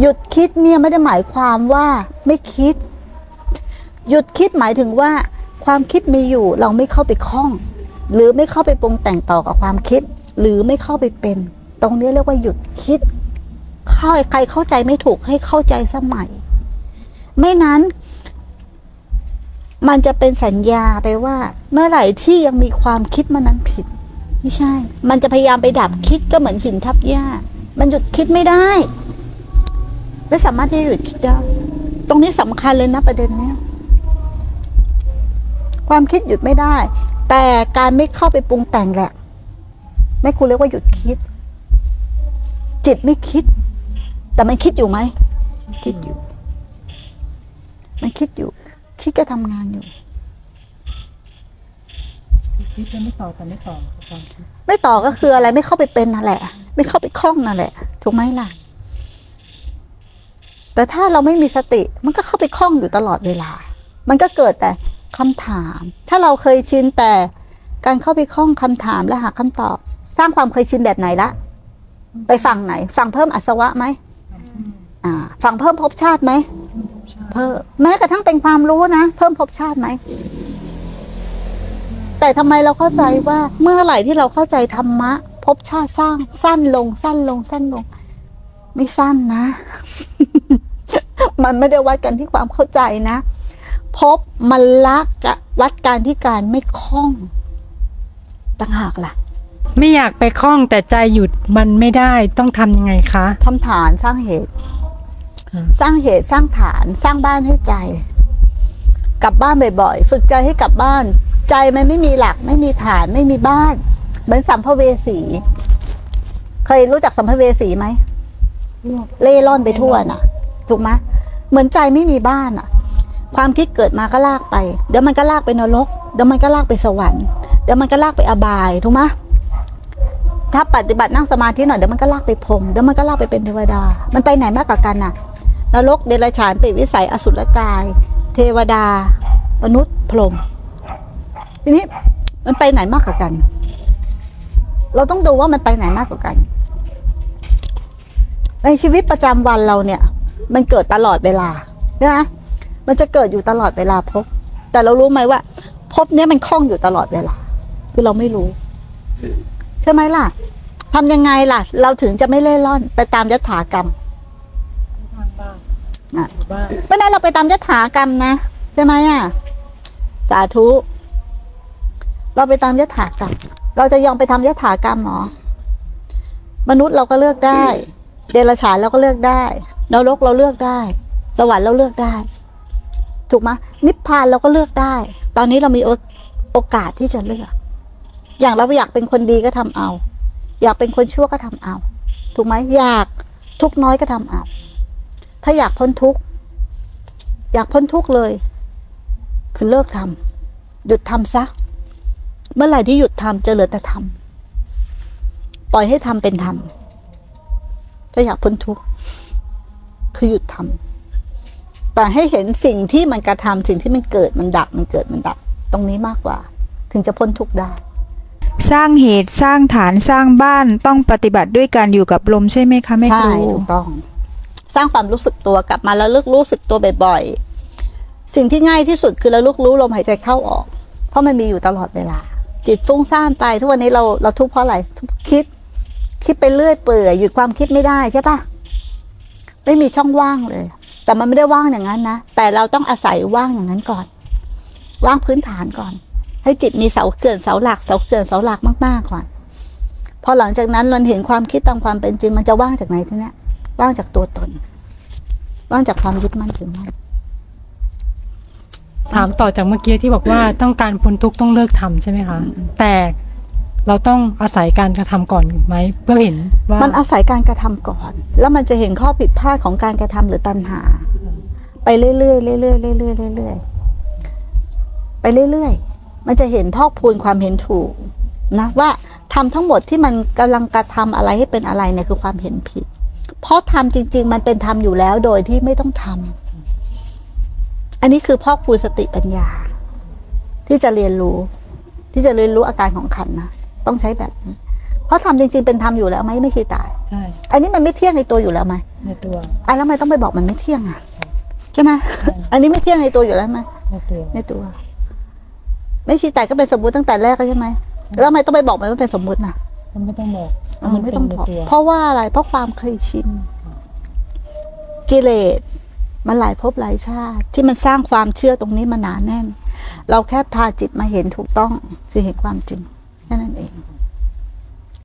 หยุดคิดเนี่ยไม่ได้หมายความว่าไม่คิด หยุดคิดหมายถึงว่า ความคิดมีอยู่เราไม่เข้าไปคล้อง หรือไม่เข้าไปปรุงแต่งต่อกับความคิด หรือไม่เข้าไปเป็น ตรงนี้เรียกว่าหยุดคิดเข้าใครเข้าใจไม่ถูกให้เข้าใจสมัย ไม่นั้น มันจะเป็นสัญญาไปว่า เมื่อไหร่ที่ยังมีความคิดมันนั้นผิด ไม่ใช่ มันจะพยายามไปดับคิดก็เหมือนหินทับหญ้า มันหยุดคิดไม่ได้ ไม่สามารถที่จะหยุดคิดได้ ตรงนี้สำคัญเลยนะประเด็นเนี้ยความคิดหยุดไม่ได้ แต่การไม่เข้าไปปรุงแต่งแหละแม่ครูเรียกว่าหยุดคิด จิตไม่คิด แต่มันคิดอยู่ไหม คิดอยู่ มันคิดอยู่ คิดก็ทำงานอยู่คิดจะไม่ต่อแต่ไม่ต่อกับความคิดไม่ต่อก็คืออะไรไม่เข้าไปเป็นนั่นแหละ ไม่เข้าไปคล้องนั่นแหละ ถูกไหมล่ะ แต่ถ้าเราไม่มีสติมันก็เข้าไปคล้องอยู่ตลอดเวลา มันก็เกิดแต่คำถาม ถ้าเราเคยชินแต่การเข้าไปคล้องคำถามและหาคำตอบ สร้างความเคยชินแบบไหนละ ไปฝั่งไหน ฝั่งเพิ่มอาสวะไหมอ่า ฝั่งเพิ่มภพชาติไหมเพิ่มแม้กระทั่งเป็นความรู้นะ เพิ่มภพชาติไหมแต่ทำไมเราเข้าใจว่าเมื่อไหร่ที่เราเข้าใจธรรมะภพชาติสร้างสั้นลงสั้นลงสั้นลง ไม่สั้นนะ มันไม่ได้วัดกันที่ความเข้าใจนะภพมันลักจะวัดการที่การไม่คล่องต่างหากล่ะ ไม่อยากไปคล้องแต่ใจหยุดมันไม่ได้ต้องทำยังไงคะทำฐานสร้างเหตุอืมสร้างเหตุสร้างฐานสร้างบ้านให้ใจ กลับบ้านบ่อยๆฝึกใจให้กลับบ้าน ใจมันไม่มีหลัก ไม่มีฐานไม่มีบ้านเหมือนสัมภเวสีเคยรู้จักสัมภเวสีไหมเล่ร่อนไปทั่วน่ะ ถูกไหม เหมือนใจไม่มีบ้านอะความคิดเกิดมาก็ลากไป เดี๋ยวมันก็ลากไปนรก เดี๋ยวมันก็ลากไปสวรรค์ เดี๋ยวมันก็ลากไปอบาย ถูกไหมถ้าปฏิบัตินั่งสมาธิหน่อยเดี๋ยวมันก็ลากไปพรมเดี๋ยวมันก็ลากไปเป็นเทวดา มันไปไหนมากกว่ากันน่ะ นรกเดรัจฉานเปรตวิสัยอสุรกาย เทวดา มนุษย์พรหมทีนี้มันไปไหนมากกว่ากัน เราต้องดูว่ามันไปไหนมากกว่ากัน ในชีวิตประจำวันเราเนี่ย มันเกิดตลอดเวลาใช่ไหมมันจะเกิดอยู่ตลอดเวลาพบ แต่เรารู้ไหมว่า พบเนี้ยมันคล่องอยู่ตลอดเวลา คือเราไม่รู้ ใช่ไหมล่ะทำยังไงล่ะ เราถึงจะไม่เล่ร่อน ไปตามยถากรรมสร้างบ้านอะอยู่บ้านไม่ได้เราไปตามยถากรรมนะใช่ไหมอะสาธุ เราไปตามยถากรรม เราจะยอมไปทำยถากรรมเหรอมนุษย์เราก็เลือกได้ เดรัจฉานเราก็เลือกได้ นรกเราเลือกได้ สวรรค์เราเลือกได้ ถูกไหมนิพพานเราก็เลือกได้ ตอนนี้เรามีโอกาสที่จะเลือก อย่างเราอยากเป็นคนดีก็ทำเอา อยากเป็นคนชั่วก็ทำเอา ถูกไหมอยากทุกน้อยก็ทำเอา ถ้าอยากพ้นทุกอยากพ้นทุกเลย คือเลิกทำหยุดทำซะ เมื่อไหร่ที่หยุดทำจะเหลือแต่ทำปล่อยให้ทำเป็นทำถ้าอยากพ้นทุกข์ คือหยุดทำแต่ให้เห็นสิ่งที่มันกระทำสิ่งที่มันเกิดมันดับมันเกิดมันดับ ตรงนี้มากกว่า ถึงจะพ้นทุกข์ได้ สร้างเหตุสร้างฐานสร้างบ้านต้องปฏิบัติด้วยการอยู่กับลมใช่ไหมคะแม่คใช่รูถูกต้อง สร้างความรู้สึกตัวกลับมาแล้วเลิกรู้สึกตัวบ่อยๆสิ่งที่ง่ายที่สุดคือเราลุกรู้ลมหายใจเข้าออก เพราะมันมีอยู่ตลอดเวลา จิตฟุ้งซ่านไปทุกวันนี้เราเราทุกข์เพราะอะไรทุกข์คิดคิดไปเรื่อยเปื่อยหยุดความคิดไม่ได้ใช่ปะ ไม่มีช่องว่างเลย แต่มันไม่ได้ว่างอย่างนั้นนะ แต่เราต้องอาศัยว่างอย่างนั้นก่อน ว่างพื้นฐานก่อน ให้จิตมีเสาเขื่อนเสาหลักเสาเขื่อนเสาหลักมากๆก่อน พอหลังจากนั้นเราเห็นความคิดตามความเป็นจริง มันจะว่างจากไหนทีเนี้ยว่างจากตัวตน ว่างจากความยึดมั่นถือมั่นถามต่อจากเมื่อกี้ที่บอกว่าต้องการพ้นทุกข์ต้องเลิกทำใช่ไหมคะ แต่ เราต้องอาศัยการกระทำก่อนไหมเพื่อเห็นว่ามันอาศัยการกระทำก่อน แล้วมันจะเห็นข้อผิดพลาดของการกระทำหรือตัณหา ไปเรื่อยๆเรื่อยๆเรื่อยๆเรื่อยๆเรื่อยๆไปเรื่อยๆมันจะเห็นพอกพูนความเห็นถูกนะว่าทำทั้งหมดที่มันกำลังกระทำอะไรให้เป็นอะไรเนี่ยคือความเห็นผิด เพราะทำจริง ๆ มันเป็นทำอยู่แล้วโดยที่ไม่ต้องทำอันนี้คือพอกพูนสติปัญญา ที่จะเรียนรู้ ที่จะเรียนรู้อาการของขันนะ ต้องใช้แบบนี้เพราะธรรมจริงๆเป็นธรรมอยู่แล้วไหมไม่ชีตาย ใช่ อันนี้มันไม่เที่ยงในตัวอยู่แล้วไหมในตัวอะแล้วทำไมต้องไปบอกมันไม่เที่ยงอะใช่ไหมอันนี้ไม่เที่ยงในตัวอยู่แล้วไหมในตัวในตัว ไม่ชีตายก็เป็นสมมุติตั้งแต่แรกแล้วใช่ไหมแล้วทำไมต้องไปบอกมันว่าเป็นสมมุติน่ะ มันไม่ต้องบอกเออมันไม่เป็นต้องในบอกตัวเพราะว่าอะไร เพราะความเคยชินกิเลสมันหลายภพหลายชาติ ที่มันสร้างความเชื่อตรงนี้มาหนาแน่น เราแค่พาจิตมาเห็นถูกต้องคือเห็นความจริง 사람 들.